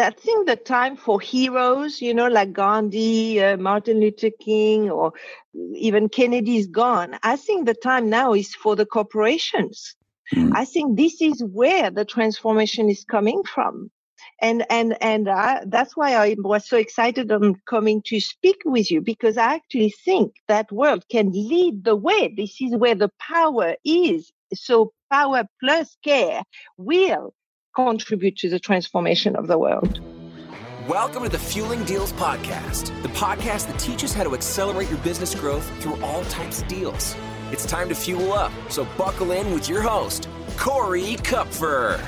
I think the time for heroes, you know, like Gandhi, uh, Martin Luther King, or even Kennedy is gone. I think the time now is for the corporations. Mm. I think this is where the transformation is coming from. And, and, and I, that's why I was so excited on coming to speak with you because I actually think that world can lead the way. This is where the power is. So power plus care will contribute to the transformation of the world. Welcome to the Fueling Deals Podcast, the podcast that teaches how to accelerate your business growth through all types of deals. It's time to fuel up, so buckle in with your host, Corey Kupfer.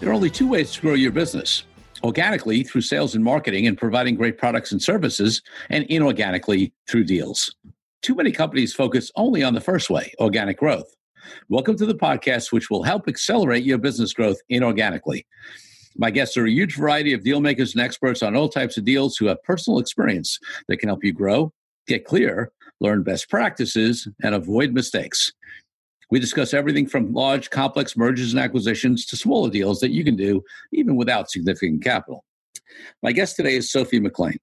There are only two ways to grow your business organically through sales and marketing and providing great products and services, and inorganically through deals. Too many companies focus only on the first way, organic growth. Welcome to the podcast, which will help accelerate your business growth inorganically. My guests are a huge variety of deal makers and experts on all types of deals who have personal experience that can help you grow, get clear, learn best practices, and avoid mistakes. We discuss everything from large, complex mergers and acquisitions to smaller deals that you can do even without significant capital. My guest today is Sophie McLean.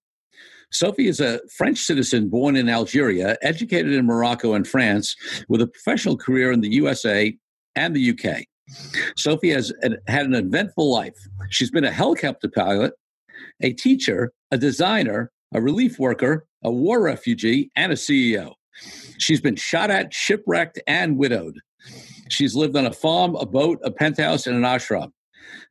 Sophie is a French citizen born in Algeria, educated in Morocco and France, with a professional career in the USA and the UK. Sophie has had an eventful life. She's been a helicopter pilot, a teacher, a designer, a relief worker, a war refugee, and a CEO. She's been shot at, shipwrecked, and widowed. She's lived on a farm, a boat, a penthouse, and an ashram.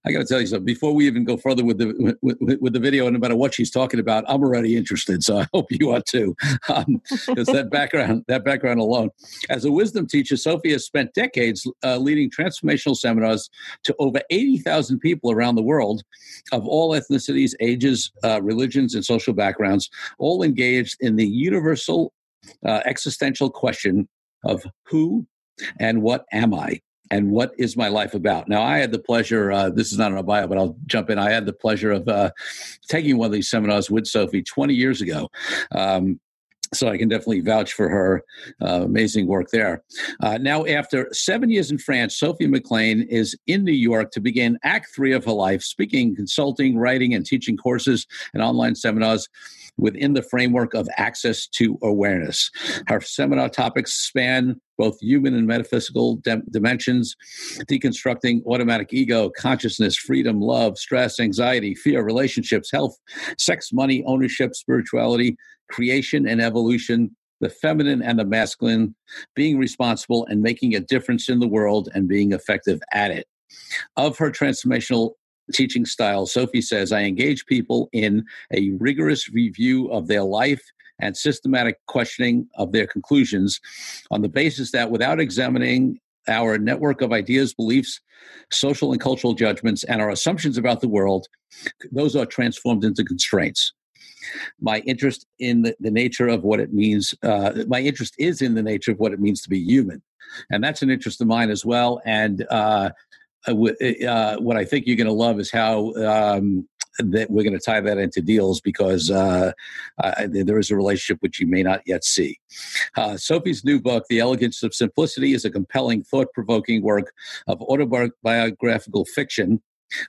I got to tell you something. Before we even go further with the with, with, the video, and no matter what she's talking about, I'm already interested. So I hope you are too, because um, that background that background alone. As a wisdom teacher, Sophie has spent decades uh, leading transformational seminars to over eighty thousand people around the world, of all ethnicities, ages, uh, religions, and social backgrounds, all engaged in the universal uh, existential question of who and what am I? And what is my life about? Now, I had the pleasure, uh, this is not on a bio, but I'll jump in. I had the pleasure of uh, taking one of these seminars with Sophie 20 years ago. Um, so I can definitely vouch for her uh, amazing work there. Uh, now, after seven years in France, Sophie McLean is in New York to begin Act Three of her life, speaking, consulting, writing, and teaching courses and online seminars within the framework of access to awareness. Our seminar topics span both human and metaphysical dim- dimensions, deconstructing automatic ego, consciousness, freedom, love, stress, anxiety, fear, relationships, health, sex, money, ownership, spirituality, creation and evolution, the feminine and the masculine, being responsible and making a difference in the world and being effective at it. Of her transformational teaching style, Sophie says, I engage people in a rigorous review of their life and systematic questioning of their conclusions on the basis that without examining our network of ideas, beliefs, social and cultural judgments, and our assumptions about the world, those are transformed into constraints. My interest in the, the nature of what it means, uh, my interest is in the nature of what it means to be human. And that's an interest of mine as well. And uh, uh, uh, what I think you're going to love is how um, that we're going to tie that into deals because uh, uh, there is a relationship which you may not yet see. Uh, Sophie's new book, The Elegance of Simplicity, is a compelling, thought provoking work of autobiographical fiction.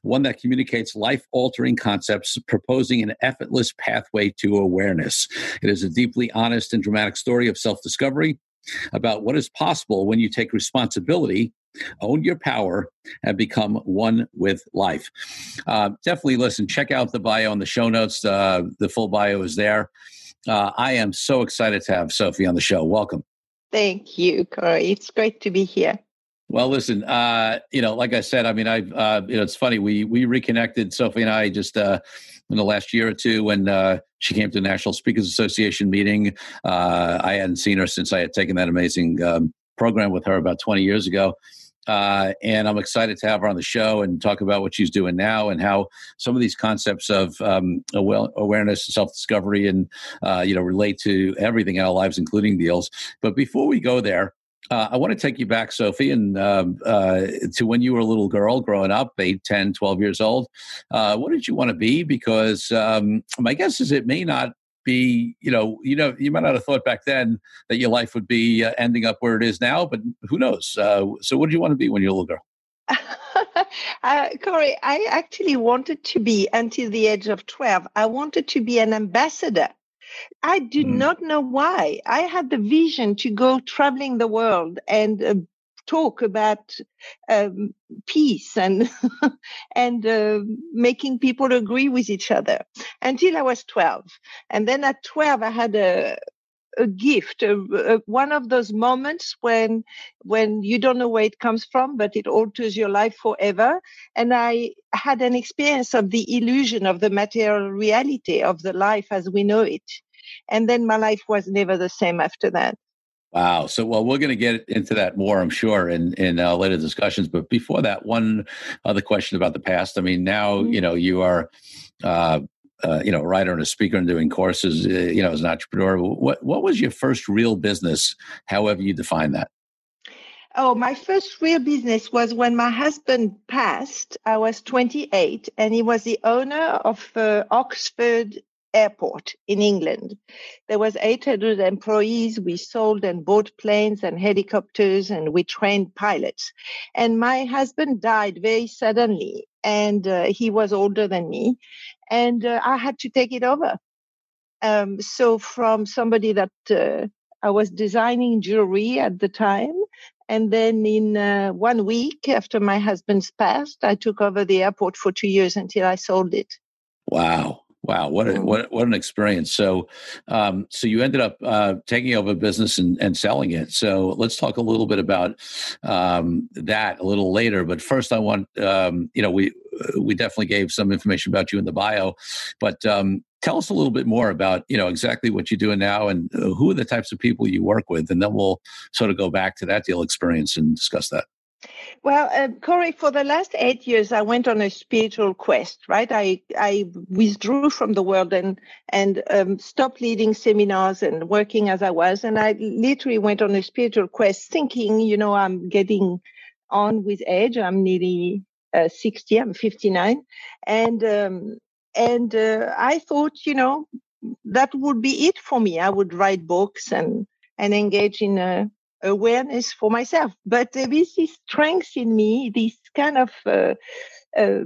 One that communicates life altering concepts, proposing an effortless pathway to awareness. It is a deeply honest and dramatic story of self discovery, about what is possible when you take responsibility own your power and become one with life uh, definitely listen check out the bio in the show notes uh, the full bio is there uh, i am so excited to have sophie on the show welcome thank you corey it's great to be here well, listen, uh, you know, like I said, I mean, I, uh, you know, it's funny. We we reconnected, Sophie and I, just uh, in the last year or two when uh, she came to the National Speakers Association meeting. Uh, I hadn't seen her since I had taken that amazing um, program with her about 20 years ago. Uh, and I'm excited to have her on the show and talk about what she's doing now and how some of these concepts of um, awareness, and self-discovery, and uh, you know relate to everything in our lives, including deals. But before we go there, uh, I want to take you back, Sophie, and um, uh, to when you were a little girl growing up, 8, 10, 12 years old. Uh, what did you want to be? Because um, my guess is it may not be, you know, you know, you might not have thought back then that your life would be uh, ending up where it is now, but who knows? Uh, so, what do you want to be when you're a little girl? uh, Corey, I actually wanted to be until the age of 12. I wanted to be an ambassador. I do mm. not know why. I had the vision to go traveling the world and uh, talk about um, peace and and uh, making people agree with each other until I was 12. And then at 12, I had a a gift, a, a, one of those moments when when you don't know where it comes from, but it alters your life forever. And I had an experience of the illusion of the material reality of the life as we know it. And then my life was never the same after that. Wow. So, well, we're going to get into that more, I'm sure, in in uh, later discussions. But before that, one other question about the past. I mean, now mm-hmm. you know you are, uh, uh, you know, a writer and a speaker and doing courses. Uh, you know, as an entrepreneur. What what was your first real business? However you define that. Oh, my first real business was when my husband passed. I was 28, and he was the owner of uh, Oxford airport in England. There was 800 employees. We sold and bought planes and helicopters and we trained pilots. And my husband died very suddenly and uh, he was older than me and uh, I had to take it over. Um, so from somebody that uh, I was designing jewelry at the time. And then in uh, one week after my husband's passed, I took over the airport for two years until I sold it. Wow. Wow, what a, what what an experience! So, um, so you ended up uh, taking over a business and, and selling it. So let's talk a little bit about um, that a little later. But first, I want um, you know we we definitely gave some information about you in the bio, but um, tell us a little bit more about you know exactly what you're doing now and uh, who are the types of people you work with, and then we'll sort of go back to that deal experience and discuss that. Well, uh, Corey, for the last eight years, I went on a spiritual quest. Right, I I withdrew from the world and and um, stopped leading seminars and working as I was, and I literally went on a spiritual quest, thinking, you know, I'm getting on with age. I'm nearly uh, sixty. I'm fifty nine, and um, and uh, I thought, you know, that would be it for me. I would write books and and engage in a awareness for myself. But there is this strength in me, this kind of uh, uh,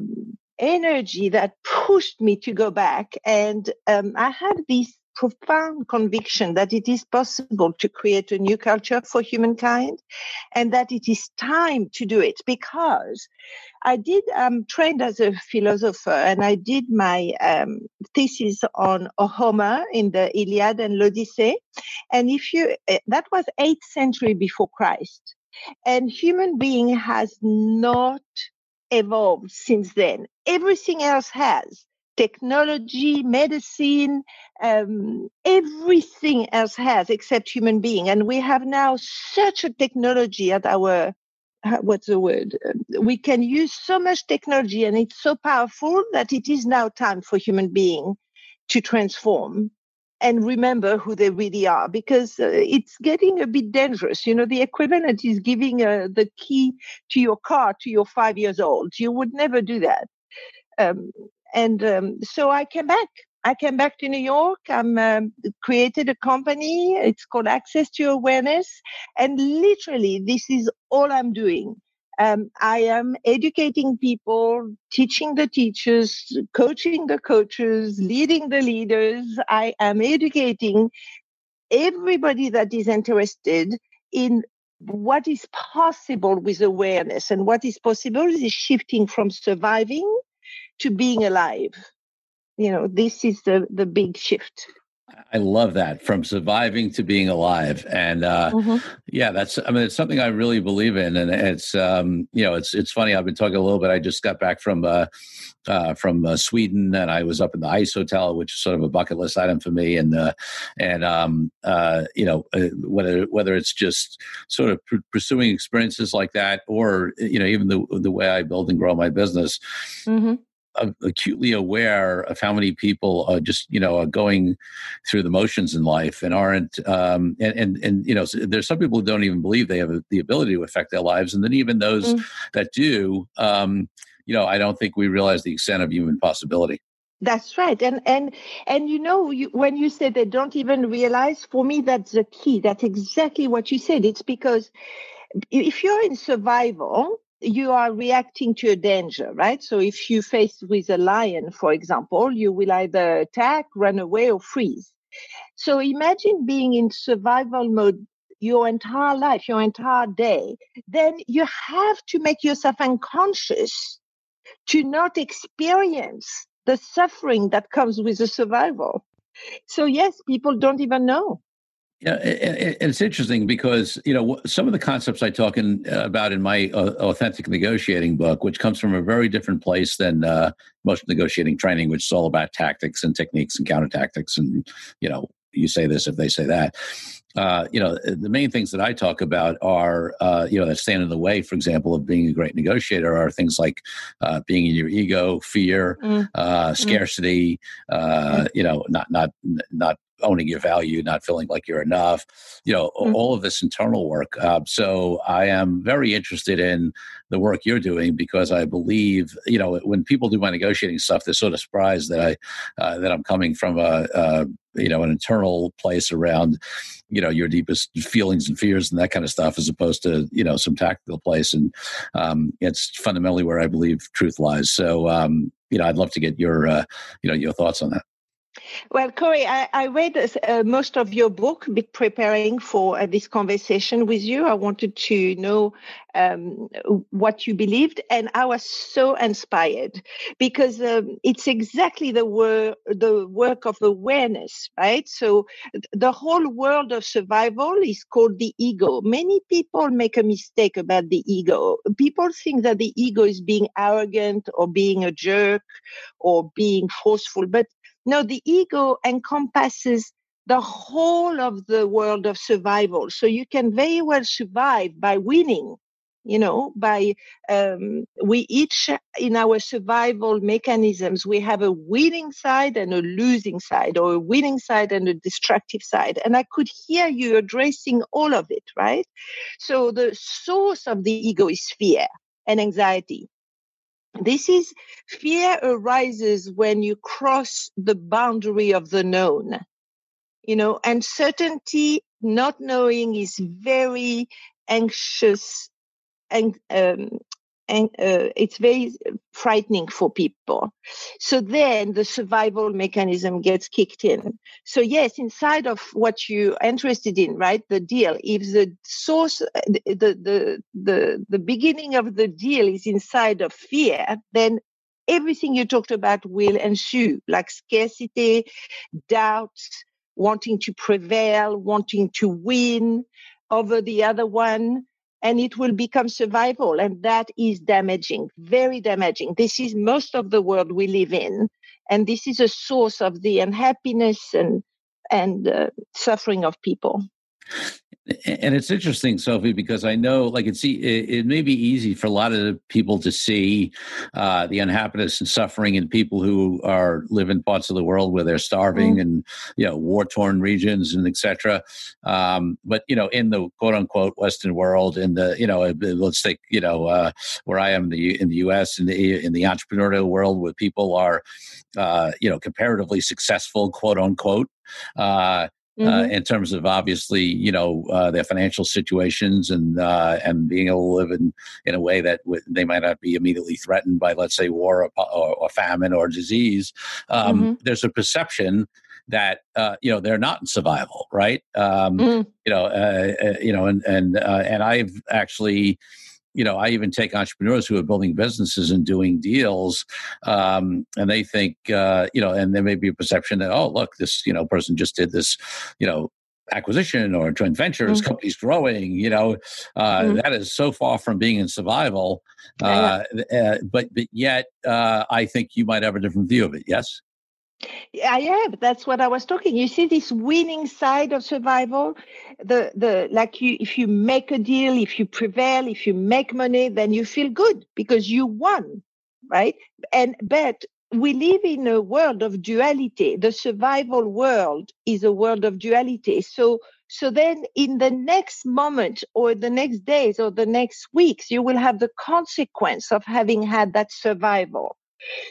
energy that pushed me to go back. And um, I had this profound conviction that it is possible to create a new culture for humankind and that it is time to do it because I did um, trained as a philosopher and I did my um, thesis on Homer in the Iliad and l'Odyssey. And if you, eh, that was 8th century before Christ. And human being has not evolved since then. Everything else has technology, medicine, um, everything else has except human being. And we have now such a technology at our what's the word? We can use so much technology and it's so powerful that it is now time for human being to transform and remember who they really are because uh, it's getting a bit dangerous. You know, the equivalent is giving uh, the key to your car to your five years old. You would never do that. Um, and um, so I came back. I came back to New York. I'm um, created a company. It's called Access to Awareness, and literally, this is all I'm doing. Um, I am educating people, teaching the teachers, coaching the coaches, leading the leaders. I am educating everybody that is interested in what is possible with awareness. And what is possible is shifting from surviving to being alive. You know, this is the, the big shift. I love that from surviving to being alive, and uh, mm-hmm. yeah, that's. I mean, it's something I really believe in, and it's um, you know, it's it's funny. I've been talking a little bit. I just got back from uh, uh, from uh, Sweden, and I was up in the ice hotel, which is sort of a bucket list item for me. And uh, and um, uh, you know, uh, whether whether it's just sort of pr- pursuing experiences like that, or you know, even the the way I build and grow my business. Mm-hmm acutely aware of how many people are just you know are going through the motions in life and aren't um, and, and and you know there's some people who don't even believe they have the ability to affect their lives. And then even those mm. that do um, you know i don't think we realize the extent of human possibility. That's right. And and and you know you, when you say they don't even realize for me that's the key. That's exactly what you said. It's because if you're in survival you are reacting to a danger, right? So if you face with a lion, for example, you will either attack, run away, or freeze. So imagine being in survival mode your entire life, your entire day. Then you have to make yourself unconscious to not experience the suffering that comes with the survival. So yes, people don't even know. Yeah, and it's interesting because you know some of the concepts I talk in, uh, about in my uh, authentic negotiating book, which comes from a very different place than uh, most negotiating training, which is all about tactics and techniques and counter tactics, and you know you say this if they say that. Uh, you know, the main things that I talk about are, uh, you know, that stand in the way, for example, of being a great negotiator are things like uh, being in your ego, fear, mm. mm. scarcity, mm. you know, not, not, not owning your value, not feeling like you're enough, you know, mm-hmm. all of this internal work. Uh, so I am very interested in the work you're doing because I believe, you know, when people do my negotiating stuff, they're sort of surprised that I uh, that I'm coming from a, a you know an internal place around you know your deepest feelings and fears and that kind of stuff as opposed to you know some tactical place and um, it's fundamentally where i believe truth lies so um, you know i'd love to get your uh, you know your thoughts on that well, Corey, I, I read uh, most of your book preparing for uh, this conversation with you. I wanted to know um, what you believed, and I was so inspired because um, it's exactly the work the work of awareness, right? So the whole world of survival is called the ego. Many people make a mistake about the ego. People think that the ego is being arrogant or being a jerk or being forceful, but no, the ego encompasses the whole of the world of survival. So you can very well survive by winning, you know, by um, we each in our survival mechanisms, we have a winning side and a losing side, or a winning side and a destructive side. And I could hear you addressing all of it, right? So the source of the ego is fear and anxiety. This is fear arises when you cross the boundary of the known. You know, uncertainty, not knowing is very anxious and um, and uh, it's very frightening for people. So then the survival mechanism gets kicked in. So yes, inside of what you're interested in, right, the deal. If the source, the the the the beginning of the deal is inside of fear, then everything you talked about will ensue, like scarcity, doubts, wanting to prevail, wanting to win over the other one and it will become survival. And that is damaging, very damaging. This is most of the world we live in. And this is a source of the unhappiness and, and uh, suffering of people and it's interesting sophie because i know like it's it, it may be easy for a lot of people to see uh, the unhappiness and suffering in people who are live in parts of the world where they're starving mm. and you know war torn regions and etc um, but you know in the quote unquote western world in the you know let's take you know uh, where i am in the in the us in the in the entrepreneurial world where people are uh, you know comparatively successful quote unquote uh, mm-hmm. uh, in terms of obviously you know uh, their financial situations and uh, and being able to live in in a way that w- they might not be immediately threatened by let's say war or, or, or famine or disease. Um, mm-hmm. There's a perception that uh, you know they're not in survival, right? Um, mm-hmm. You know, uh, you know, and and and I've actually you know, I even take entrepreneurs who are building businesses and doing deals, um, and they think, uh, you know, and there may be a perception that, oh, look, this, you know, person just did this, you know, acquisition or joint ventures, mm-hmm. companies growing, you know, uh, mm-hmm. that is so far from being in survival. Uh, uh, but, but yet, uh, I think you might have a different view of it. Yes. I have. That's what I was talking. You see this winning side of survival. The the like you if you make a deal, if you prevail, if you make money, then you feel good because you won, right? And but we live in a world of duality. The survival world is a world of duality. So so then in the next moment or the next days or the next weeks, you will have the consequence of having had that survival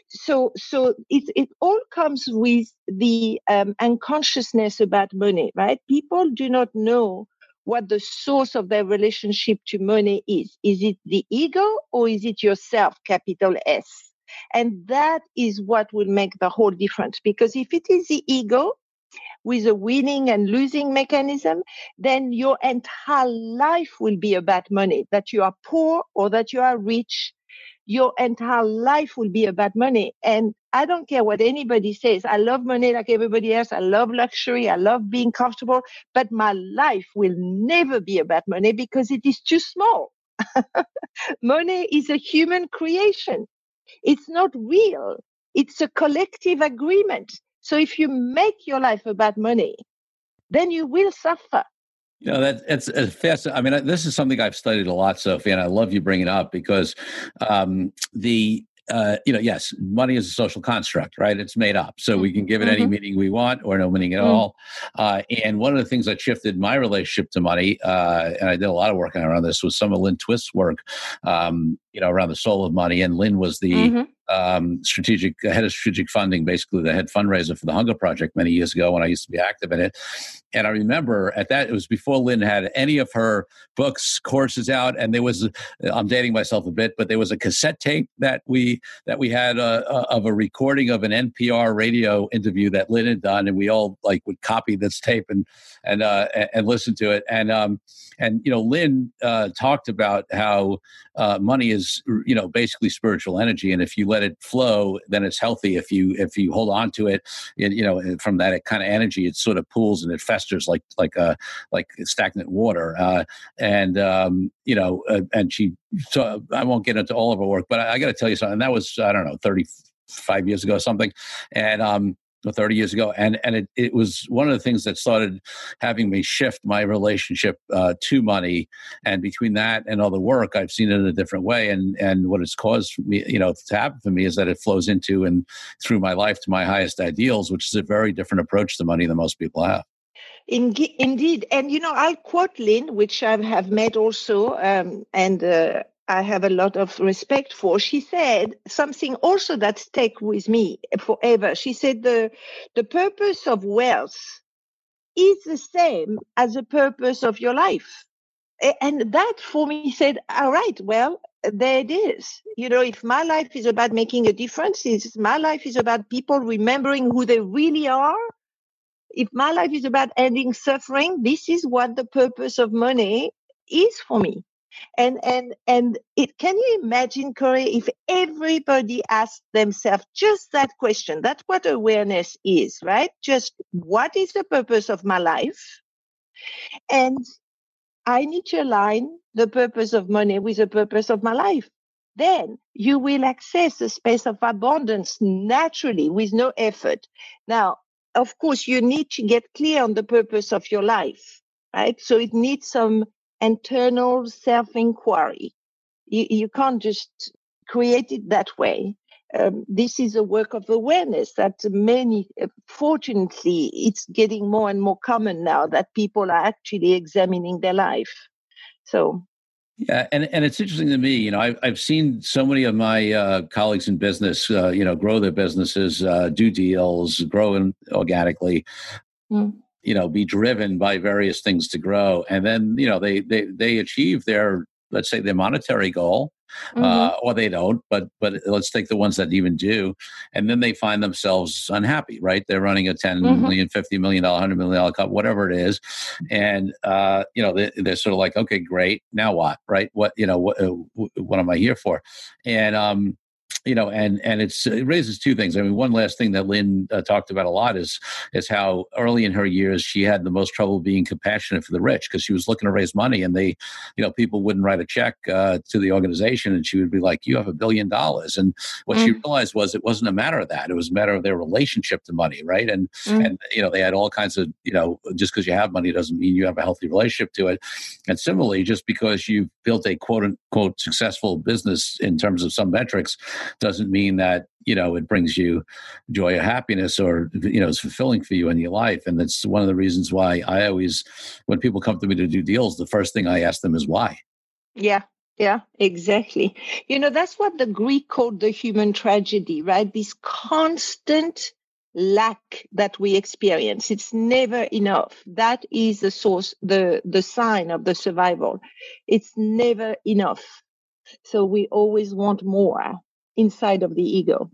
so so it it all comes with the um, unconsciousness about money right people do not know what the source of their relationship to money is. Is it the ego or is it yourself, capital S? And that is what will make the whole difference. Because if it is the ego with a winning and losing mechanism, then your entire life will be about money, that you are poor or that you are rich. Your entire life will be about money. And I don't care what anybody says. I love money like everybody else. I love luxury. I love being comfortable, but my life will never be about money because it is too small. money is a human creation. It's not real. It's a collective agreement. So if you make your life about money, then you will suffer. You know that it's, it's fast. I mean, this is something I've studied a lot, Sophie, and I love you bringing it up because um, the uh, you know, yes, money is a social construct, right? It's made up. So we can give it mm-hmm. any meaning we want or no meaning at mm-hmm. all. Uh, and one of the things that shifted my relationship to money, uh, and I did a lot of work around this, was some of Lynn Twist's work, um, you know, around the soul of money. And Lynn was the mm-hmm um, strategic head of strategic funding, basically the head fundraiser for the Hunger Project many years ago when I used to be active in it. And I remember at that it was before Lynn had any of her books courses out, and there was I'm dating myself a bit, but there was a cassette tape that we that we had uh, uh, of a recording of an NPR radio interview that Lynn had done, and we all like would copy this tape and and uh, and listen to it. And um, and you know Lynn uh, talked about how uh, money is you know basically spiritual energy, and if you let it flow, then it's healthy. If you if you hold on to it, you know from that kind of energy, it sort of pools and it festers like like uh, like stagnant water. Uh, and um, you know, uh, and she. So I won't get into all of her work, but I, I got to tell you something. That was I don't know thirty five years ago or something, and um, 30 years ago and and it, it was one of the things that started having me shift my relationship uh, to money. And between that and all the work i've seen it in a different way. And and what it's caused me you know to happen for me is that it flows into and through my life to my highest ideals which is a very different approach to money than most people have. Indeed. And, you know, I'll quote Lynn, which I have met also, um, and uh, I have a lot of respect for. She said something also that stuck with me forever. She said the the purpose of wealth is the same as the purpose of your life. And that for me said, all right, well, there it is. You know, if my life is about making a difference, if my life is about people remembering who they really are, if my life is about ending suffering, this is what the purpose of money is for me and and and it can you imagine corey if everybody asked themselves just that question? That's what awareness is right? Just what is the purpose of my life? And i need to align the purpose of money with the purpose of my life. Then you will access the space of abundance naturally with no effort. Now of course you need to get clear on the purpose of your life right? So it needs some internal self inquiry. You, you can't just create it that way. Um, this is a work of awareness that many, uh, fortunately, it's getting more and more common now that people are actually examining their life. So, yeah, and, and it's interesting to me. You know, I've I've seen so many of my uh, colleagues in business, uh, you know, grow their businesses, uh, do deals, grow organically. Mm you know be driven by various things to grow. And then you know they they they achieve their let's say their monetary goal uh, mm-hmm. uh, or they don't but but let's take the ones that even do. And then they find themselves unhappy right? They're running a 10 mm-hmm. million 50 million dollar 100 million dollar cup whatever it is. And uh, you know they, are sort of like okay great. Now what? Right? What you know what, uh, what am i here for? And um you know, and and it's it raises two things. I mean, one last thing that Lynn uh, talked about a lot is is how early in her years she had the most trouble being compassionate for the rich because she was looking to raise money, and they, you know, people wouldn't write a check uh, to the organization, and she would be like, "You have a billion dollars," and what mm. she realized was it wasn't a matter of that; it was a matter of their relationship to money, right? And mm. and you know, they had all kinds of you know, just because you have money doesn't mean you have a healthy relationship to it, and similarly, just because you've built a quote unquote successful business in terms of some metrics doesn't mean that you know it brings you joy or happiness or you know is fulfilling for you in your life. And that's one of the reasons why i always when people come to me to do deals the first thing i ask them is why. Yeah yeah exactly. You know that's what the greek called the human tragedy right? This constant lack that we experience. It's never enough. That is the source, the, the sign of the survival. It's never enough. So we always want more inside of the ego.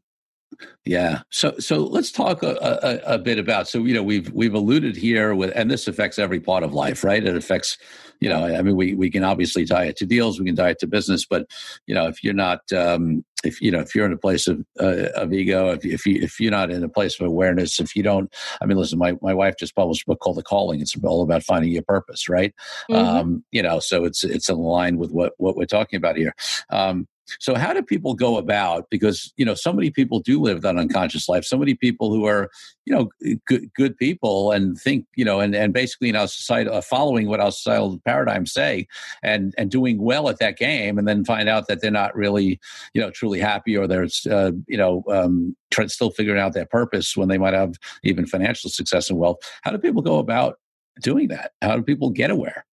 Yeah. So so let's talk a, a, a, bit about. So you know we've we've alluded here with, and this affects every part of life, right? It affects, you know, I mean, we we can obviously tie it to deals, we can tie it to business, but you know, if you're not, um, if you know, if you're in a place of uh, of ego, if if you if you're not in a place of awareness, if you don't, I mean, listen, my my wife just published a book called The Calling. It's all about finding your purpose, right? Mm-hmm. Um, you know, so it's it's in line with what what we're talking about here. Um, so how do people go about? Because you know, so many people do live that unconscious life. So many people who are you know good, good people and think you know and, and basically in our society uh, following what our societal paradigms say and and doing well at that game, and then find out that they're not really you know truly happy or they're uh, you know um, still figuring out their purpose when they might have even financial success and wealth. How do people go about doing that? How do people get aware?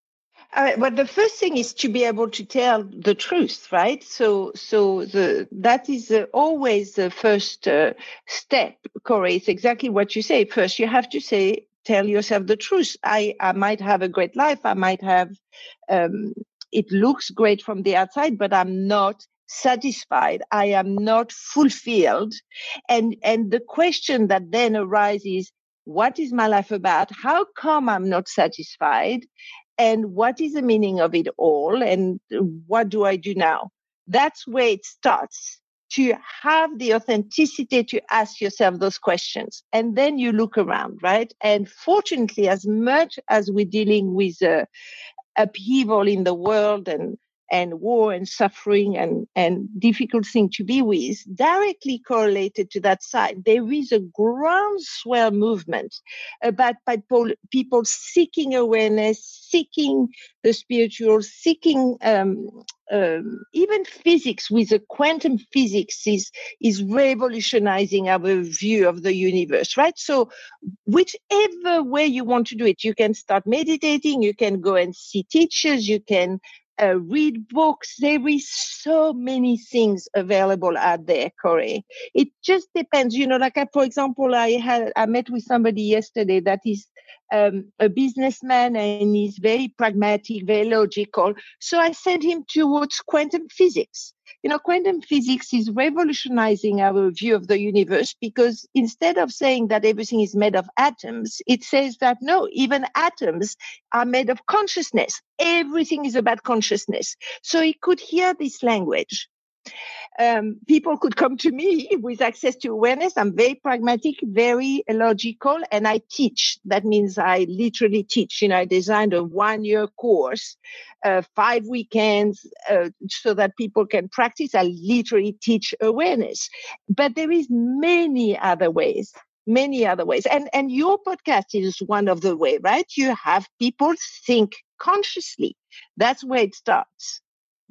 Uh, but the first thing is to be able to tell the truth, right? So, so the that is uh, always the first uh, step. Corey, it's exactly what you say. First, you have to say, tell yourself the truth. I, I might have a great life. I might have. Um, it looks great from the outside, but I'm not satisfied i am not fulfilled and and the question that then arises what is my life about how come i'm not satisfied and what is the meaning of it all and what do I do now? That's where it starts to have the authenticity to ask yourself those questions. And then you look around, right? And fortunately, as much as we're dealing with uh, upheaval in the world and and war and suffering and, and difficult thing to be with, directly correlated to that side, there is a groundswell movement about people, seeking awareness, seeking the spiritual, seeking um, um, even physics with the quantum physics is is revolutionizing our view of the universe right? So whichever way you want to do it you can start meditating you can go and see teachers you can uh, read books. There is so many things available out there, Corey. It just depends. You know, like I, for example, I had I met with somebody yesterday that is um, a businessman and he's very pragmatic, very logical. So I sent him towards quantum physics. You know, quantum physics is revolutionizing our view of the universe because instead of saying that everything is made of atoms, it says that no, even atoms are made of consciousness. Everything is about consciousness. So he could hear this language um, people could come to me with access to awareness. I'm very pragmatic, very logical, and I teach. That means I literally teach. You know, I designed a one year course, uh, five weekends, uh, so that people can practice. I literally teach awareness. But there is many other ways many other ways and and your podcast is one of the way right you have people think consciously that's where it starts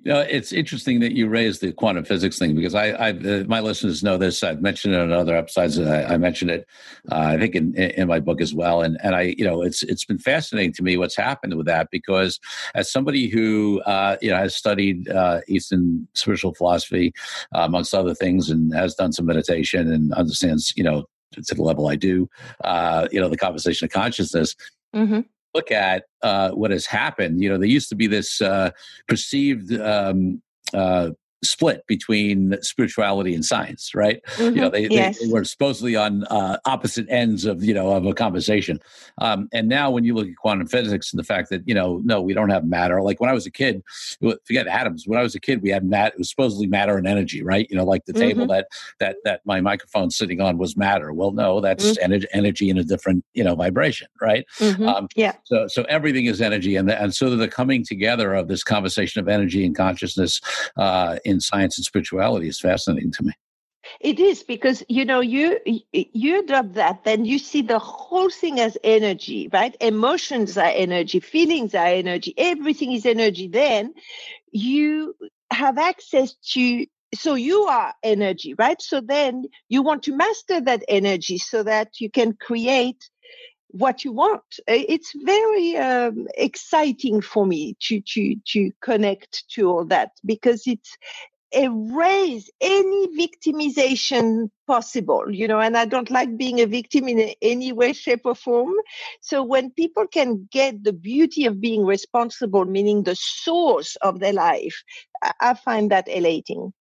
you know, it's interesting that you raised the quantum physics thing because I, I uh, my listeners know this. I've mentioned it in other episodes. I, I mentioned it, uh, I think, in, in my book as well. And and I, you know, it's it's been fascinating to me what's happened with that because as somebody who uh, you know has studied uh, Eastern spiritual philosophy uh, amongst other things and has done some meditation and understands, you know, to the level I do, uh, you know, the conversation of consciousness. Mm-hmm look at uh, what has happened, you know, there used to be this uh, perceived um, uh, split between spirituality and science, right? Mm-hmm. You know, they, yes. they, they, were supposedly on uh, opposite ends of you know of a conversation. Um, and now, when you look at quantum physics and the fact that you know, no, we don't have matter. Like when I was a kid, forget atoms. When I was a kid, we had matter. It was supposedly matter and energy, right? You know, like the mm-hmm. table that that that my microphone sitting on was matter. Well, no, that's mm-hmm. energy, energy in a different you know vibration, right? Mm-hmm. Um, yeah. So so everything is energy, and the, and so the coming together of this conversation of energy and consciousness uh, in science and spirituality is fascinating to me. It is because you know you you adopt that, then you see the whole thing as energy, right? Emotions are energy, feelings are energy, everything is energy. Then you have access to so you are energy, right? So then you want to master that energy so that you can create what you want. It's very um, exciting for me to to to connect to all that because it's erase any victimization possible, you know, and I don't like being a victim in any way, shape, or form. So when people can get the beauty of being responsible, meaning the source of their life, I find that elating.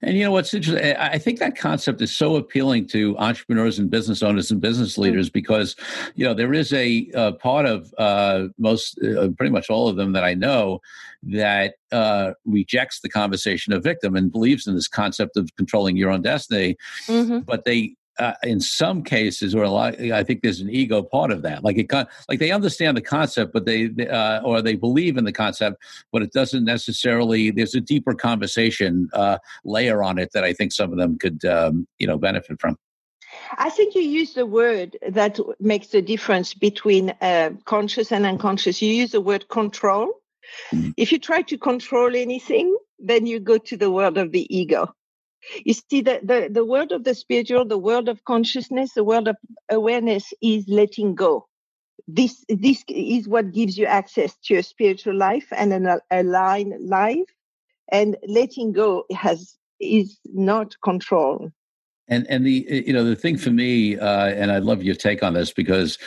And you know what's interesting? I think that concept is so appealing to entrepreneurs and business owners and business mm. leaders because, you know, there is a, a part of uh, most, uh, pretty much all of them that I know that uh, rejects the conversation of victim and believes in this concept of controlling your own destiny. Mm-hmm. But they uh, in some cases, or a lot, I think there's an ego part of that. Like it, like they understand the concept, but they, uh, or they believe in the concept, but it doesn't necessarily. There's a deeper conversation uh, layer on it that I think some of them could, um, you know, benefit from. I think you use the word that makes the difference between uh, conscious and unconscious. You use the word control. Mm-hmm. If you try to control anything, then you go to the world of the ego. You see, the, the, the world of the spiritual, the world of consciousness, the world of awareness is letting go. This, this is what gives you access to a spiritual life and an aligned life. And letting go has is not control. And and the you know the thing for me, uh, and I'd love your take on this because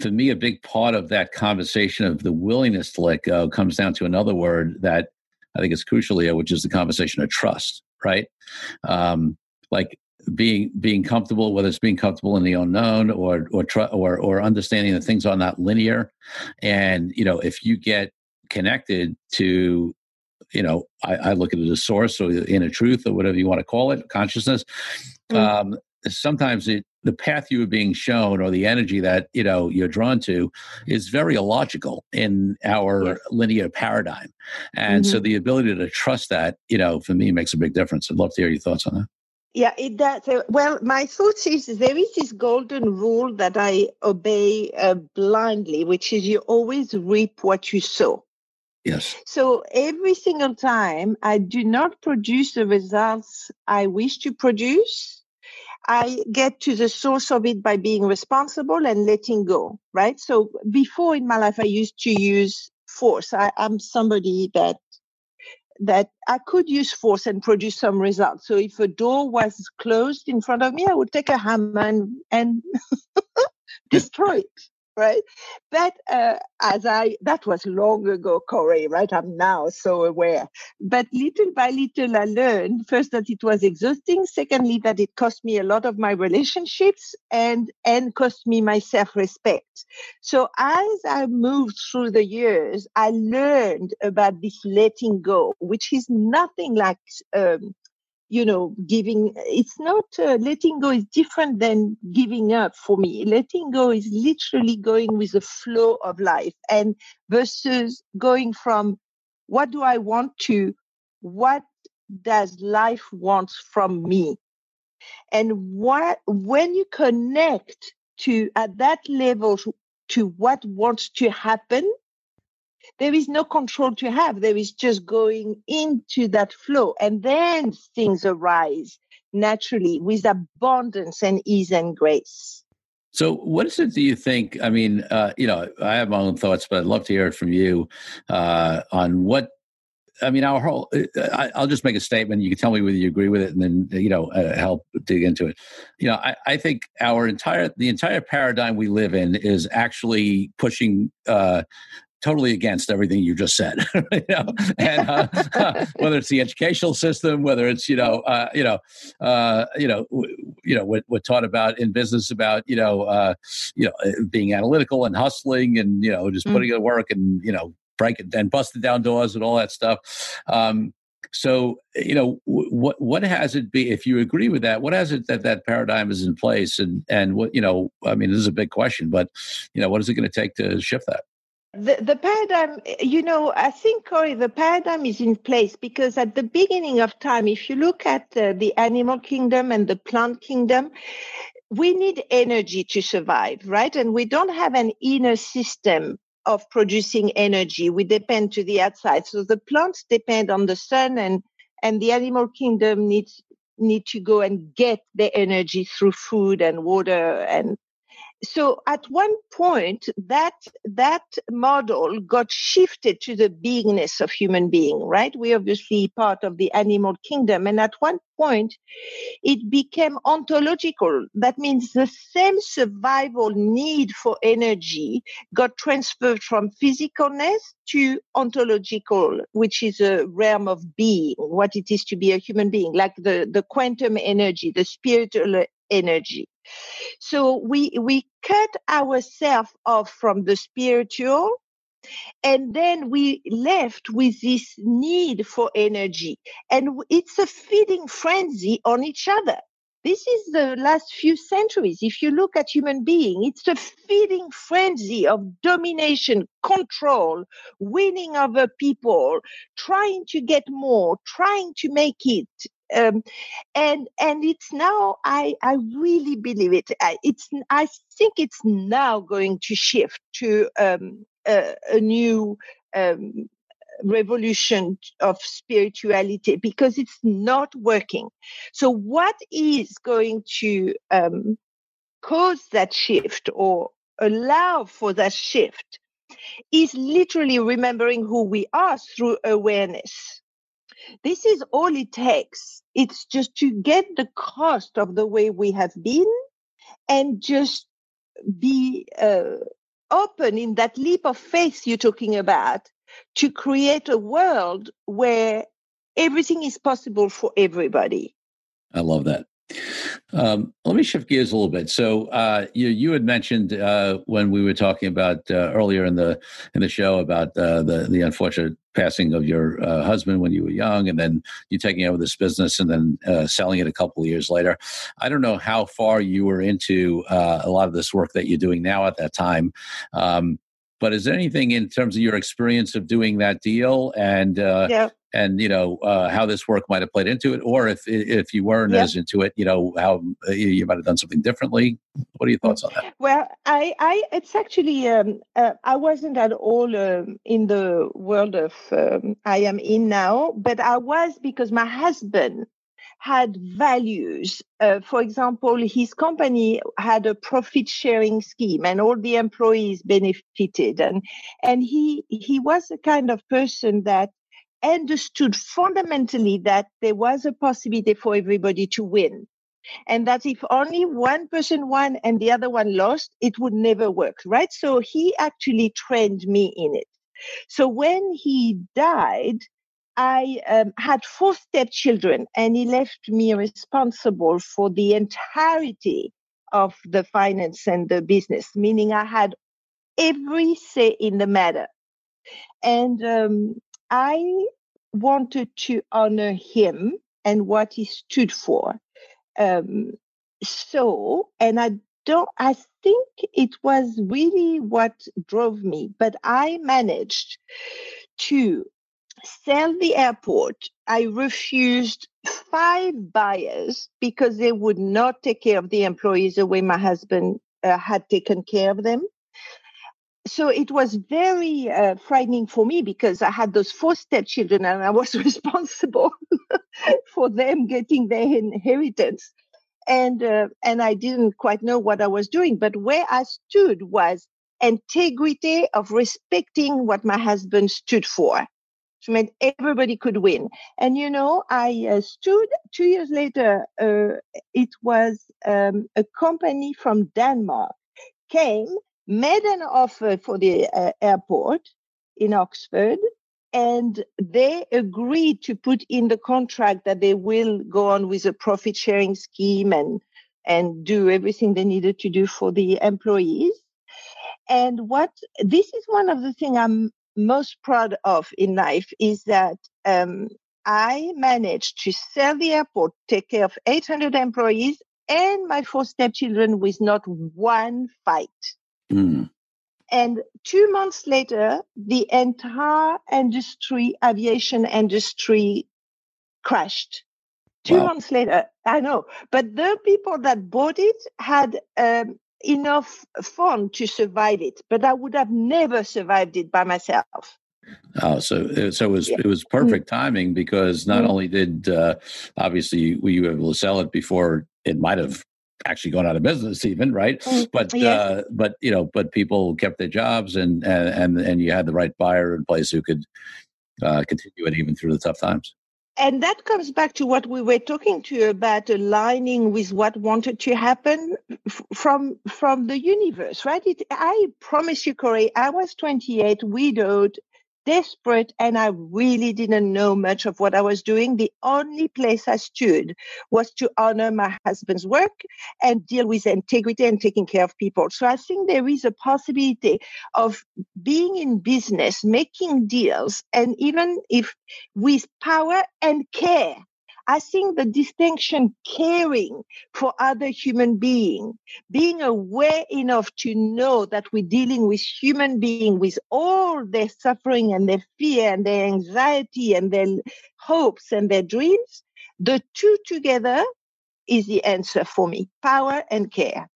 for me a big part of that conversation of the willingness to let go comes down to another word that I think is crucial here, which is the conversation of trust right? Um, like being being comfortable, whether it's being comfortable in the unknown or or tr- or or understanding that things are not linear, and you know if you get connected to you know I, I look at it as source or inner truth or whatever you want to call it consciousness mm. um, sometimes it the path you are being shown or the energy that you know you're drawn to is very illogical in our yes. linear paradigm and mm-hmm. so the ability to trust that you know for me makes a big difference i'd love to hear your thoughts on that yeah, it does. Well, my thoughts is there is this golden rule that I obey uh, blindly, which is you always reap what you sow. Yes. So every single time I do not produce the results I wish to produce, I get to the source of it by being responsible and letting go, right? So before in my life, I used to use force. I, am somebody that that I could use force and produce some results. So if a door was closed in front of me, I would take a hammer and, and destroy it right? But uh, as I, that was long ago, Corey, right? I'm now so aware. But little by little, I learned first that it was exhausting. Secondly, that it cost me a lot of my relationships and, and cost me my self-respect. So as I moved through the years, I learned about this letting go, which is nothing like, um, you know giving it's not uh, letting go is different than giving up for me. Letting go is literally going with the flow of life and versus going from what do i want to? What does life want from me? And what when you connect to at that level to what wants to happen there is no control to have. There is just going into that flow. And then things arise naturally with abundance and ease and grace. So, what is it do you think? I mean, uh, you know, I have my own thoughts, but I'd love to hear it from you uh, on what. I mean, our whole. Uh, I, will just make a statement. You can tell me whether you agree with it, and then you know, uh, help dig into it. You know, I, I, think our entire the entire paradigm we live in is actually pushing uh, totally against everything you just said. you know? and uh, whether it's the educational system, whether it's you know, uh, you know, uh, you know, w- you know, what we're taught about in business about you know, uh, you know, uh, being analytical and hustling and you know, just mm. putting in work and you know, breaking and busting down doors and all that stuff. Um, so you know what what has it be if you agree with that what has it that that paradigm is in place and and what you know i mean this is a big question but you know what is it going to take to shift that the, the paradigm, you know, I think, Corey, the paradigm is in place because at the beginning of time, if you look at uh, the animal kingdom and the plant kingdom, we need energy to survive, right? And we don't have an inner system of producing energy. We depend to the outside. So the plants depend on the sun and, and the animal kingdom needs need to go and get the energy through food and water and so at one point that that model got shifted to the beingness of human being right? We're obviously part of the animal kingdom. And at one point it became ontological. That means the same survival need for energy got transferred from physicalness to ontological which is a realm of being what it is to be a human being like the the quantum energy the spiritual energy. So we we cut ourselves off from the spiritual and then we left with this need for energy and it's a feeding frenzy on each other. This is the last few centuries. If you look at human being it's a feeding frenzy of domination control winning over people trying to get more trying to make it um, and and it's now I I really believe it. It's I think it's now going to shift to um, a, a, new um, revolution of spirituality because it's not working. So what is going to um, cause that shift or allow for that shift is literally remembering who we are through awareness this is all it takes. It's just to get the cost of the way we have been and just be uh, open in that leap of faith you're talking about to create a world where everything is possible for everybody. I love that. Um, let me shift gears a little bit. So uh, you you had mentioned uh, when we were talking about uh, earlier in the in the show about uh, the the unfortunate passing of your uh, husband when you were young, and then you taking over this business and then uh, selling it a couple of years later. I don't know how far you were into a lot of this work that you're doing now at that time. Um, but is there anything in terms of your experience of doing that deal and uh, yeah. And you know uh, how this work might have played into it, or if if you weren't yeah. as into it, you know how uh, you might have done something differently? What are your thoughts on that? Well, I, I it's actually um, uh, I wasn't at all um, in the world of um, I am in now, but I was because my husband had values. Uh, for example, his company had a profit sharing scheme and all the employees benefited. And, and he, he was the kind of person that understood fundamentally that there was a possibility for everybody to win. And that if only one person won and the other one lost, it would never work, right? So he actually trained me in it. So when he died, I um, had four stepchildren, and he left me responsible for the entirety of the finance and the business, meaning I had every say in the matter. And um, I wanted to honor him and what he stood for. Um, so, and I don't, I think it was really what drove me, but I managed to sell the airport, I refused five buyers because they would not take care of the employees the way my husband uh, had taken care of them. So it was very uh, frightening for me because I had those four stepchildren and I was responsible for them getting their inheritance. And, uh, and I didn't quite know what I was doing. But where I stood was integrity of respecting what my husband stood for which meant everybody could win. And you know, I uh, stood two years later. Uh, it was um, a company from Denmark came, made an offer for the uh, airport in Oxford, and they agreed to put in the contract that they will go on with a profit sharing scheme and and do everything they needed to do for the employees. And what this is one of the things I'm most proud of in life is that um, I managed to sell the airport, take care of 800 employees and my four stepchildren with not one fight. Mm. And two months later, the entire industry, aviation industry, crashed. Two wow. months later, I know, but the people that bought it had um, enough fun to survive it, but I would have never survived it by myself. Oh, so so it was it was perfect mm. timing because not mm. only did uh, obviously were you able to sell it before it might have actually going out of business even right? Mm, but yes. uh, but you know but people kept their jobs and and and you had the right buyer in place who could uh, continue it even through the tough times. And that comes back to what we were talking to you about aligning with what wanted to happen f- from from the universe right? It, i promise you corey i was 28 widowed desperate and I really didn't know much of what I was doing. The only place I stood was to honor my husband's work and deal with integrity and taking care of people. So I think there is a possibility of being in business, making deals, and even if with power and care I think the distinction caring for other human being, being aware enough to know that we're dealing with human being with all their suffering and their fear and their anxiety and their hopes and their dreams, the two together is the answer for me power and care.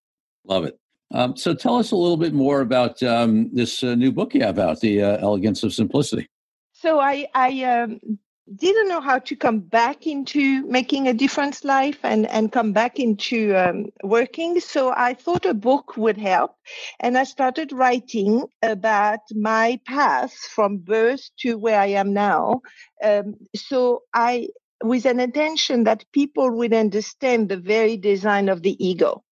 Love it. Um, so tell us a little bit more about um, this uh, new book you have out, The uh, Elegance of Simplicity. So I, I um, didn't know how to come back into making a difference life and, and come back into um, working. So I thought a book would help. And I started writing about my path from birth to where I am now. Um, so I, with an intention that people would understand the very design of the ego.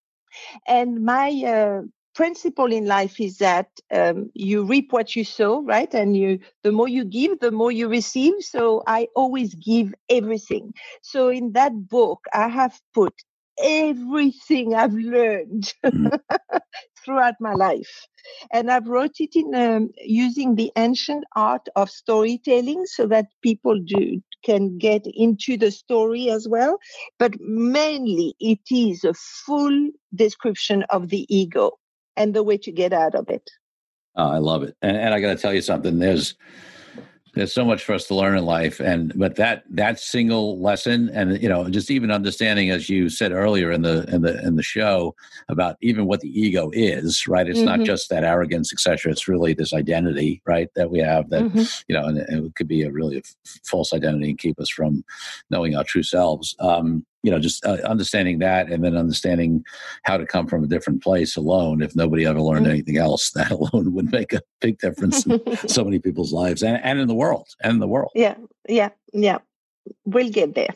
And my uh, principle in life is that um, you reap what you sow right? And you the more you give the more you receive. So i always give everything. So in that book i have put everything i've learned mm. throughout my life. And i've wrote it in um, using the ancient art of storytelling so that people do can get into the story as well. But mainly it is a full description of the ego and the way to get out of it. Oh, I love it. And, and I got to tell you something. There's there's so much for us to learn in life and but that that single lesson and you know just even understanding as you said earlier in the in the in the show about even what the ego is right it's mm-hmm. not just that arrogance etc it's really this identity right that we have that mm-hmm. you know and, it could be a really a false identity and keep us from knowing our true selves um you know just uh, understanding that and then understanding how to come from a different place alone. If nobody ever learned mm-hmm. anything else that alone would make a big difference in so many people's lives and, and in the world and in the world. Yeah yeah yeah. We'll get there.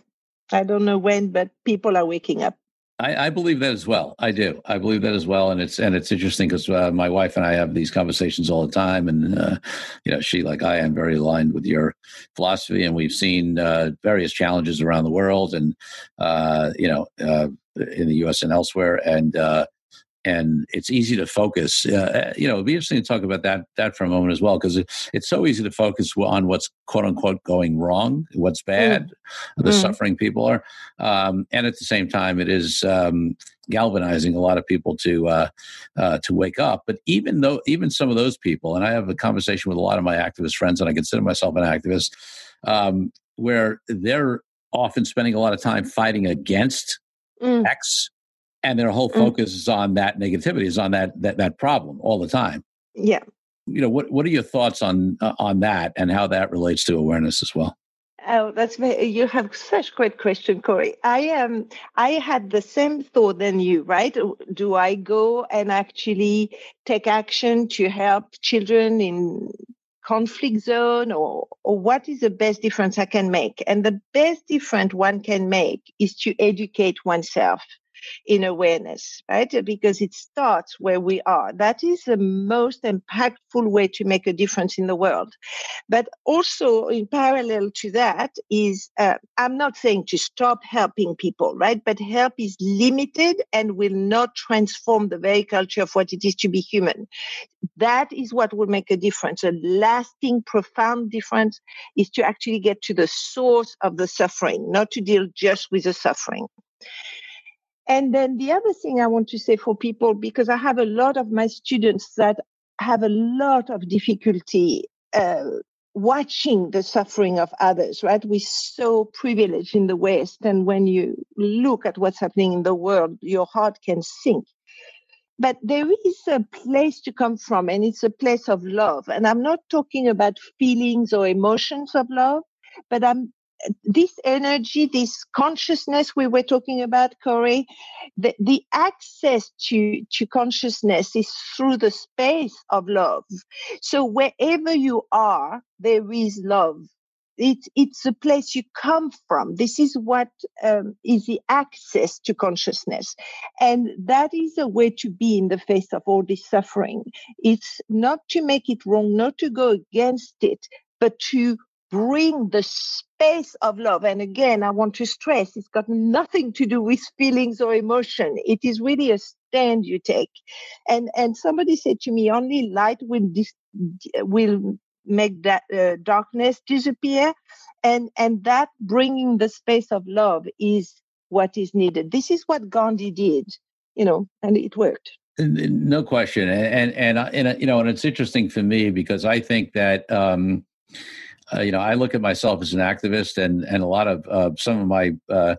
I don't know when but people are waking up I, I, believe that as well. I do. I believe that as well, and it's and it's interesting because uh, my wife and I have these conversations all the time, and uh, you know, she like I am very aligned with your philosophy, and we've seen uh, various challenges around the world, and uh, you know, uh, in the U.S. and elsewhere, and uh, and it's easy to focus. Uh, you know, it'd be interesting to talk about that that for a moment as well, because it, it's so easy to focus on what's quote unquote going wrong, what's mm. bad, mm. the mm. suffering people are, um, and at the same time, it is um, galvanizing a lot of people to uh, uh, to wake up. But even though even some of those people, and I have a conversation with a lot of my activist friends, and I consider myself an activist, um, where they're often spending a lot of time fighting against mm. X and their whole mm. focus mm. is on that negativity is on that that that problem all the time yeah you know what what are your thoughts on uh, on that and how that relates to awareness as well Oh, that's you have such great question, Corey. I am. Um, I had the same thought than you, right? Do I go and actually take action to help children in conflict zone, or or what is the best difference I can make? And the best difference one can make is to educate oneself in awareness, right? Because it starts where we are. That is the most impactful way to make a difference in the world. But also, in parallel to that, is uh, I'm not saying to stop helping people, right? But help is limited and will not transform the very culture of what it is to be human. That is what will make a difference. A lasting, profound difference is to actually get to the source of the suffering, not to deal just with the suffering. And then the other thing I want to say for people, because I have a lot of my students that have a lot of difficulty uh, watching the suffering of others, right? We're so privileged in the West. And when you look at what's happening in the world, your heart can sink. But there is a place to come from, and it's a place of love. And I'm not talking about feelings or emotions of love, but I'm this energy, this consciousness we were talking about, Corey, the, the access to, to consciousness is through the space of love. So wherever you are, there is love. It's it's a place you come from. This is what um, is the access to consciousness. And that is a way to be in the face of all this suffering. It's not to make it wrong not to go against it but to bring the space of love. And again i want to stress it's got nothing to do with feelings or emotion. It is really a stand you take. And and somebody said to me only light will dis- will make that uh, darkness disappear. And and that bringing the space of love is what is needed. This is what gandhi did you know and it worked. No question. And and and, and you know and it's interesting for me because i think that um uh, you know, I look at myself as an activist, and and a lot of uh, some of my uh,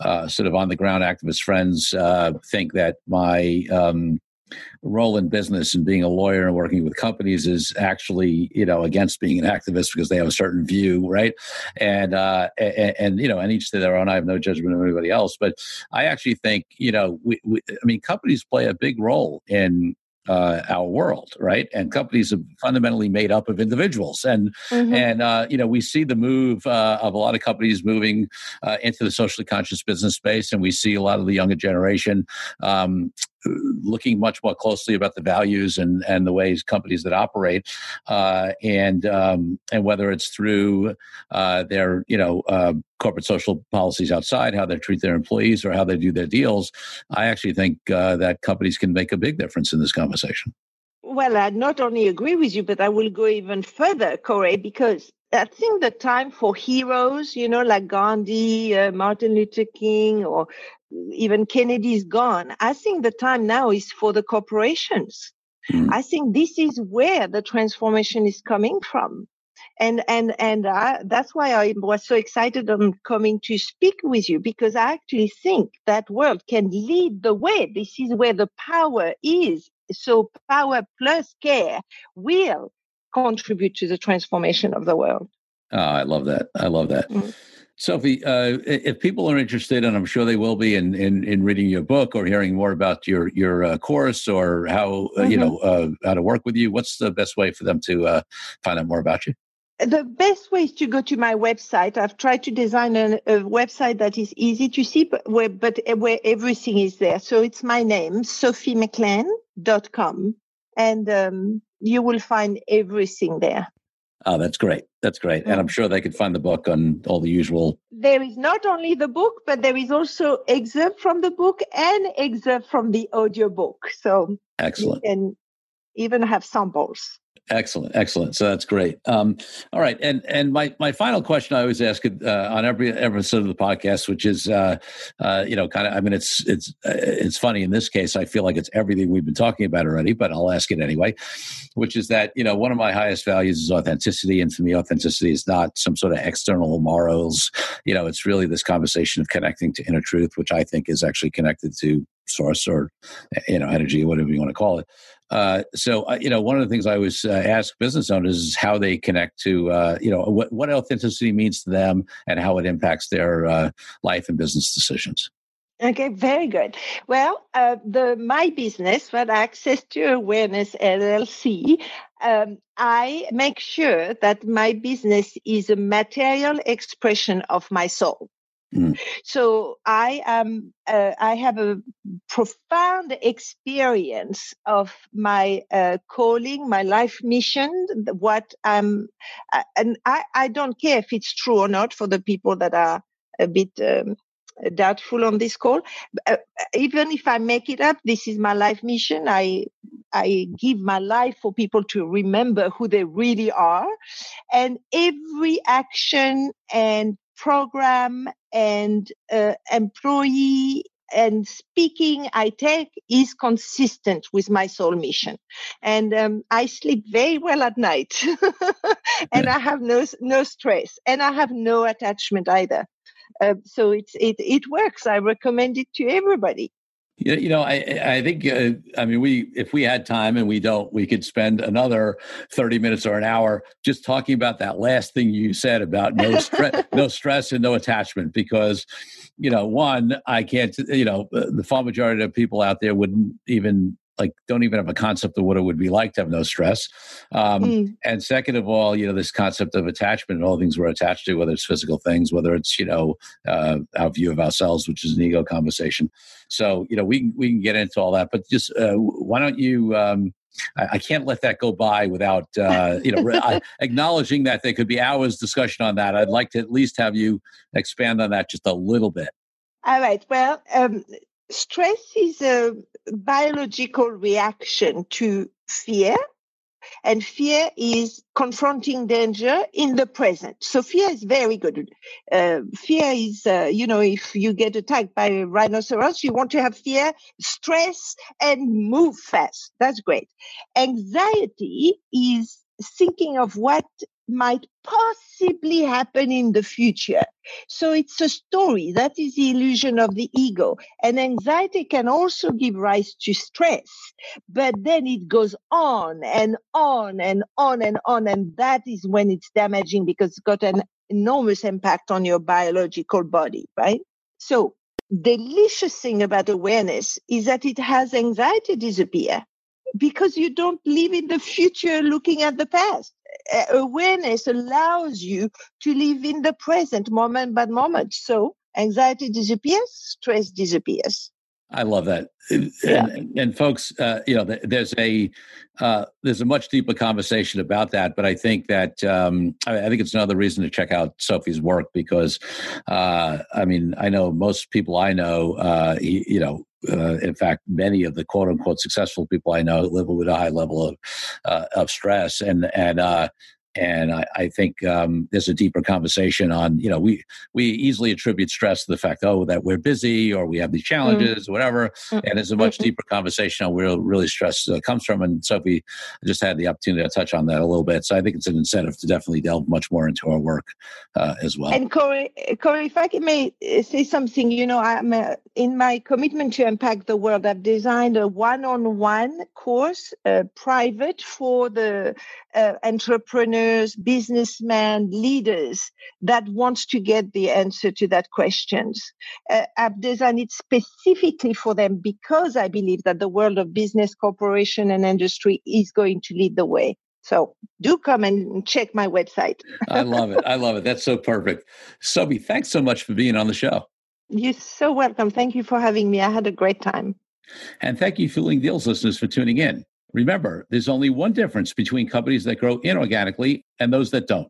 uh sort of on the ground activist friends uh, think that my um, role in business and being a lawyer and working with companies is actually you know against being an activist because they have a certain view right? And uh and, and you know and each to their own. I have no judgment of anybody else. But i actually think you know we, we i mean companies play a big role in uh, our world, right? And companies are fundamentally made up of individuals, and mm-hmm. and uh, you know we see the move uh, of a lot of companies moving uh, into the socially conscious business space, and we see a lot of the younger generation um, looking much more closely about the values and, and the ways companies that operate, uh, and um, and whether it's through uh, their you know uh, corporate social policies outside, how they treat their employees, or how they do their deals. I actually think uh, that companies can make a big difference in this conversation. Well, I not only agree with you, but I will go even further, Corey, because I think the time for heroes, you know, like Gandhi, uh, Martin Luther King, or even Kennedy is gone. I think the time now is for the corporations. Mm. I think this is where the transformation is coming from. And, and, and I, that's why I was so excited on coming to speak with you because I actually think that world can lead the way. This is where the power is. So power plus care will contribute to the transformation of the world. Oh, I love that. I love that. Mm. Sophie, uh, if people are interested, and I'm sure they will be, in, in, in reading your book or hearing more about your your uh, course or how uh, mm-hmm. you know uh, how to work with you, what's the best way for them to uh, find out more about you? The best way is to go to my website. I've tried to design a, a website that is easy to see, but where, but where everything is there. So it's my name, sophiemclean.com, and um, you will find everything there. Oh, that's great. That's great. And mm. I'm sure they could find the book on all the usual. There is not only the book, but there is also excerpt from the book and excerpt from the audio book. So excellent. And even have samples. Excellent, excellent. So that's great. Um, all right, and and my my final question I always ask uh, on every episode of the podcast, which is, uh, uh, you know, kind of. I mean, it's it's uh, it's funny in this case. I feel like it's everything we've been talking about already, but I'll ask it anyway. Which is that you know one of my highest values is authenticity, and for me, authenticity is not some sort of external morals. You know, it's really this conversation of connecting to inner truth, which I think is actually connected to source or you know energy, whatever you want to call it. Uh, so, uh, you know, one of the things I always uh, ask business owners is how they connect to, uh, you know, what, what authenticity means to them and how it impacts their uh, life and business decisions. Okay, very good. Well, uh, the my business, what Access to Awareness LLC, um, I make sure that my business is a material expression of my soul. Mm. So I am uh, I have a profound experience of my uh, calling, my life mission, what I'm, uh, and I, I don't care if it's true or not for the people that are a bit um, doubtful on this call. Uh, even if I make it up, this is my life mission. I I give my life for people to remember who they really are, and every action and program and uh, employee and speaking I take is consistent with my soul mission. And um, I sleep very well at night and I have no, no stress and I have no attachment either. Uh, so it's, it, it works. I recommend it to everybody. You know, I I think uh, I mean we if we had time and we don't, we could spend another thirty minutes or an hour just talking about that last thing you said about no stress, no stress and no attachment. Because you know, one, I can't. You know, the far majority of people out there wouldn't even like don't even have a concept of what it would be like to have no stress. Um, mm. And second of all, you know, this concept of attachment and all things we're attached to, whether it's physical things, whether it's you know uh, our view of ourselves, which is an ego conversation. So you know, we we can get into all that, but just uh, why don't you? Um, I, I, can't let that go by without uh, you know I, acknowledging that there could be hours discussion on that. I'd like to at least have you expand on that just a little bit. All right. Well, um, stress is a biological reaction to fear. And fear is confronting danger in the present. So fear is very good. Uh, fear is, uh, you know, if you get attacked by a rhinoceros, you want to have fear, stress, and move fast. That's great. Anxiety is thinking of what might possibly happen in the future. So it's a story. That is the illusion of the ego. And anxiety can also give rise to stress, but then it goes on and on and on and on. And that is when it's damaging because it's got an enormous impact on your biological body, right? So delicious thing about awareness is that it has anxiety disappear because you don't live in the future looking at the past awareness allows you to live in the present moment by moment. So anxiety disappears, stress disappears. I love that. Yeah. And, and folks, uh, you know, there's a uh, there's a much deeper conversation about that, but I think that um, I, I, think it's another reason to check out Sophie's work because, uh, I mean, I know most people I know, uh, you know, uh, in fact, many of the quote unquote successful people I know live with a high level of uh, of stress, and and uh, and I, I think um, there's a deeper conversation on you know we we easily attribute stress to the fact oh that we're busy or we have these mm. challenges mm-hmm. or whatever mm-hmm. and there's a much mm-hmm. deeper conversation on where really stress uh, comes from and Sophie just had the opportunity to touch on that a little bit so I think it's an incentive to definitely delve much more into our work uh, as well. And Corey, Corey, if I may uh, say something, you know, I'm uh, in my commitment to impact the world. I've designed a one-on-one course, uh, private for the uh, entrepreneurs, businessmen, leaders that wants to get the answer to that questions. Uh, I've designed it specifically for them because I believe that the world of business, corporation, and industry is going to lead the way. So do come and check my website. I love it. I love it. That's so perfect. Sophie, thanks so much for being on the show. You're so welcome. Thank you for having me. I had a great time. And thank you, Fueling Deals listeners, for tuning in. Remember, there's only one difference between companies that grow inorganically and those that don't.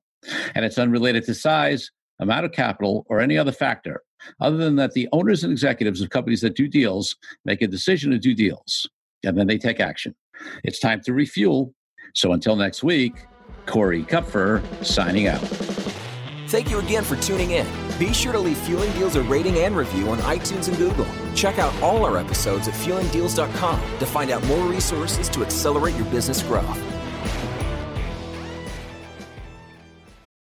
And it's unrelated to size, amount of capital, or any other factor, other than that the owners and executives of companies that do deals make a decision to do deals, and then they take action. It's time to refuel. So until next week, Corey Kupfer signing out. Thank you again for tuning in. Be sure to leave Fueling Deals a rating and review on iTunes and Google. Check out all our episodes at fuelingdeals.com to find out more resources to accelerate your business growth.